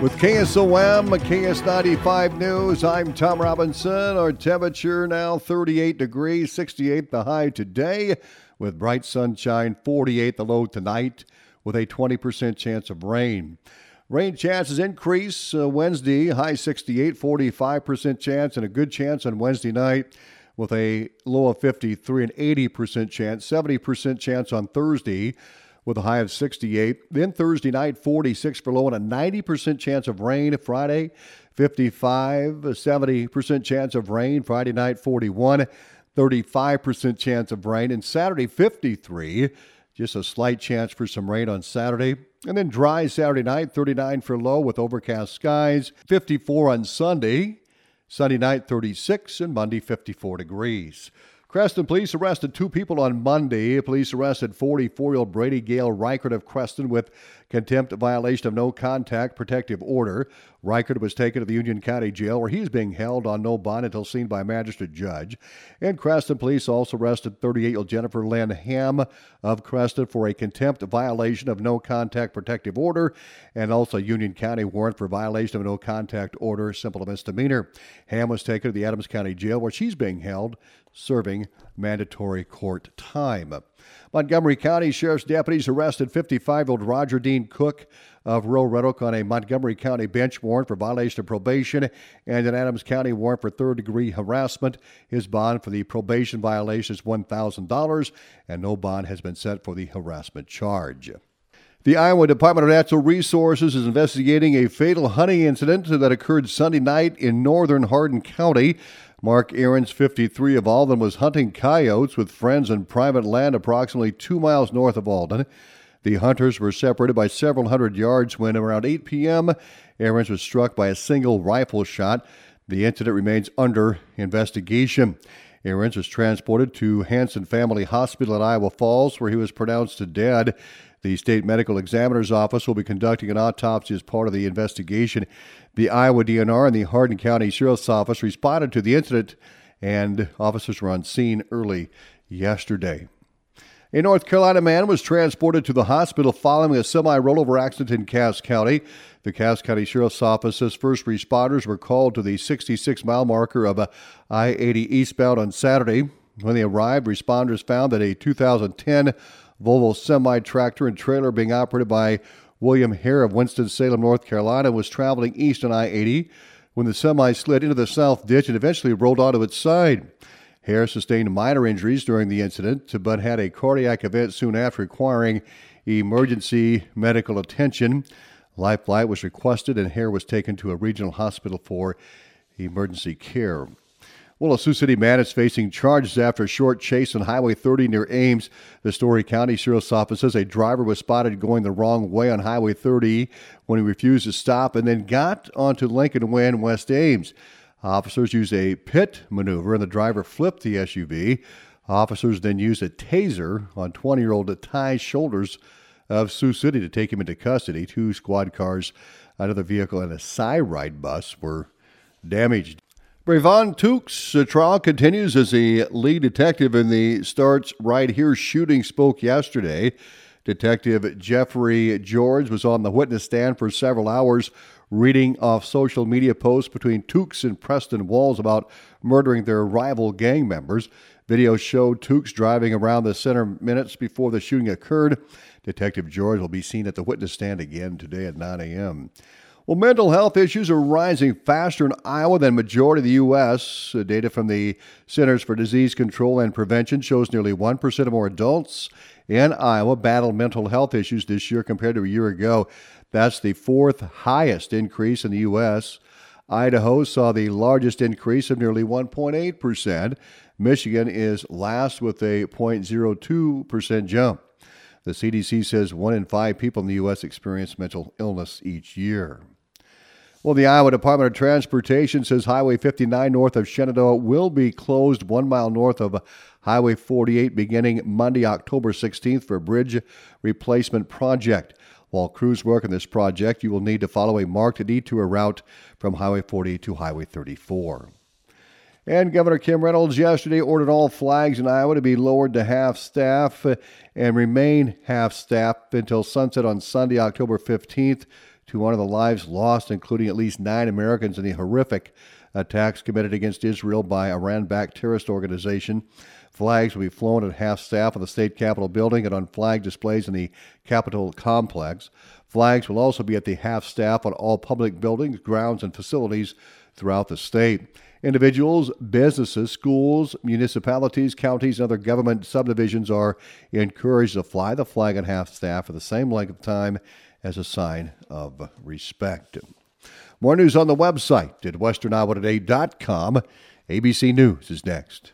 With KSOM, KS95 News, I'm Tom Robinson. Our temperature now 38 degrees, 68 the high today, with bright sunshine, 48 the low tonight, with a 20% chance of rain. Rain chances increase uh, Wednesday, high 68, 45% chance, and a good chance on Wednesday night with a low of 53 and 80% chance, 70% chance on Thursday with a high of 68. Then Thursday night, 46 for low and a 90% chance of rain. Friday, 55, 70% chance of rain. Friday night, 41, 35% chance of rain. And Saturday, 53, just a slight chance for some rain on Saturday. And then dry Saturday night, 39 for low with overcast skies. 54 on Sunday. Sunday night, 36, and Monday, 54 degrees. Creston police arrested two people on Monday. Police arrested 44 year old Brady Gale Reichert of Creston with contempt violation of no contact protective order. Reichert was taken to the Union County Jail where he is being held on no bond until seen by a magistrate judge. And Creston police also arrested 38 year old Jennifer Lynn Ham of Creston for a contempt violation of no contact protective order and also Union County warrant for violation of no contact order, simple misdemeanor. Ham was taken to the Adams County Jail where she's being held serving mandatory court time. Montgomery County Sheriff's deputies arrested 55 year old Roger Dean Cook of rural Red Oak on a Montgomery County bench warrant for violation of probation and an Adams County warrant for third degree harassment. His bond for the probation violation is $1,000, and no bond has been set for the harassment charge. The Iowa Department of Natural Resources is investigating a fatal hunting incident that occurred Sunday night in northern Hardin County. Mark Ahrens, 53 of Alden, was hunting coyotes with friends in private land approximately two miles north of Alden. The hunters were separated by several hundred yards when, around 8 p.m., Ahrens was struck by a single rifle shot. The incident remains under investigation. Ahrens was transported to Hansen Family Hospital at Iowa Falls, where he was pronounced dead. The state medical examiner's office will be conducting an autopsy as part of the investigation. The Iowa DNR and the Hardin County Sheriff's Office responded to the incident, and officers were on scene early yesterday. A North Carolina man was transported to the hospital following a semi rollover accident in Cass County. The Cass County Sheriff's Office says first responders were called to the 66 mile marker of uh, I 80 eastbound on Saturday. When they arrived, responders found that a 2010 Volvo semi tractor and trailer being operated by William Hare of Winston-Salem, North Carolina, was traveling east on I 80 when the semi slid into the south ditch and eventually rolled onto its side. Hare sustained minor injuries during the incident, but had a cardiac event soon after requiring emergency medical attention. Life flight was requested, and Hare was taken to a regional hospital for emergency care. Well, a Sioux City man is facing charges after a short chase on Highway 30 near Ames. The Story County Sheriff's Office says a driver was spotted going the wrong way on Highway 30 when he refused to stop and then got onto Lincoln Way in West Ames. Officers used a pit maneuver and the driver flipped the SUV. Officers then used a taser on 20 year old Ty's shoulders of Sioux City to take him into custody. Two squad cars, another vehicle, and a Cyride bus were damaged. Bravon Tukes' uh, trial continues as the lead detective in the Starts Right Here shooting spoke yesterday. Detective Jeffrey George was on the witness stand for several hours reading off social media posts between Tukes and Preston Walls about murdering their rival gang members. Video showed Tukes driving around the center minutes before the shooting occurred. Detective George will be seen at the witness stand again today at 9 a.m. Well, mental health issues are rising faster in Iowa than majority of the U.S. Data from the Centers for Disease Control and Prevention shows nearly 1% of more adults in Iowa battle mental health issues this year compared to a year ago. That's the fourth highest increase in the U.S. Idaho saw the largest increase of nearly 1.8%. Michigan is last with a 0.02% jump. The CDC says one in five people in the U.S. experience mental illness each year. Well, the Iowa Department of Transportation says Highway 59 north of Shenandoah will be closed one mile north of Highway 48 beginning Monday, October 16th for a bridge replacement project. While crews work on this project, you will need to follow a marked detour route from Highway 40 to Highway 34. And Governor Kim Reynolds yesterday ordered all flags in Iowa to be lowered to half staff and remain half staff until sunset on Sunday, October 15th to honor the lives lost, including at least nine Americans in the horrific attacks committed against Israel by Iran backed terrorist organization. Flags will be flown at half staff of the state capitol building and on flag displays in the Capitol complex. Flags will also be at the half staff on all public buildings, grounds, and facilities throughout the state. Individuals, businesses, schools, municipalities, counties, and other government subdivisions are encouraged to fly the flag at half staff for the same length of time as a sign of respect. More news on the website at westerniowatoday.com. ABC News is next.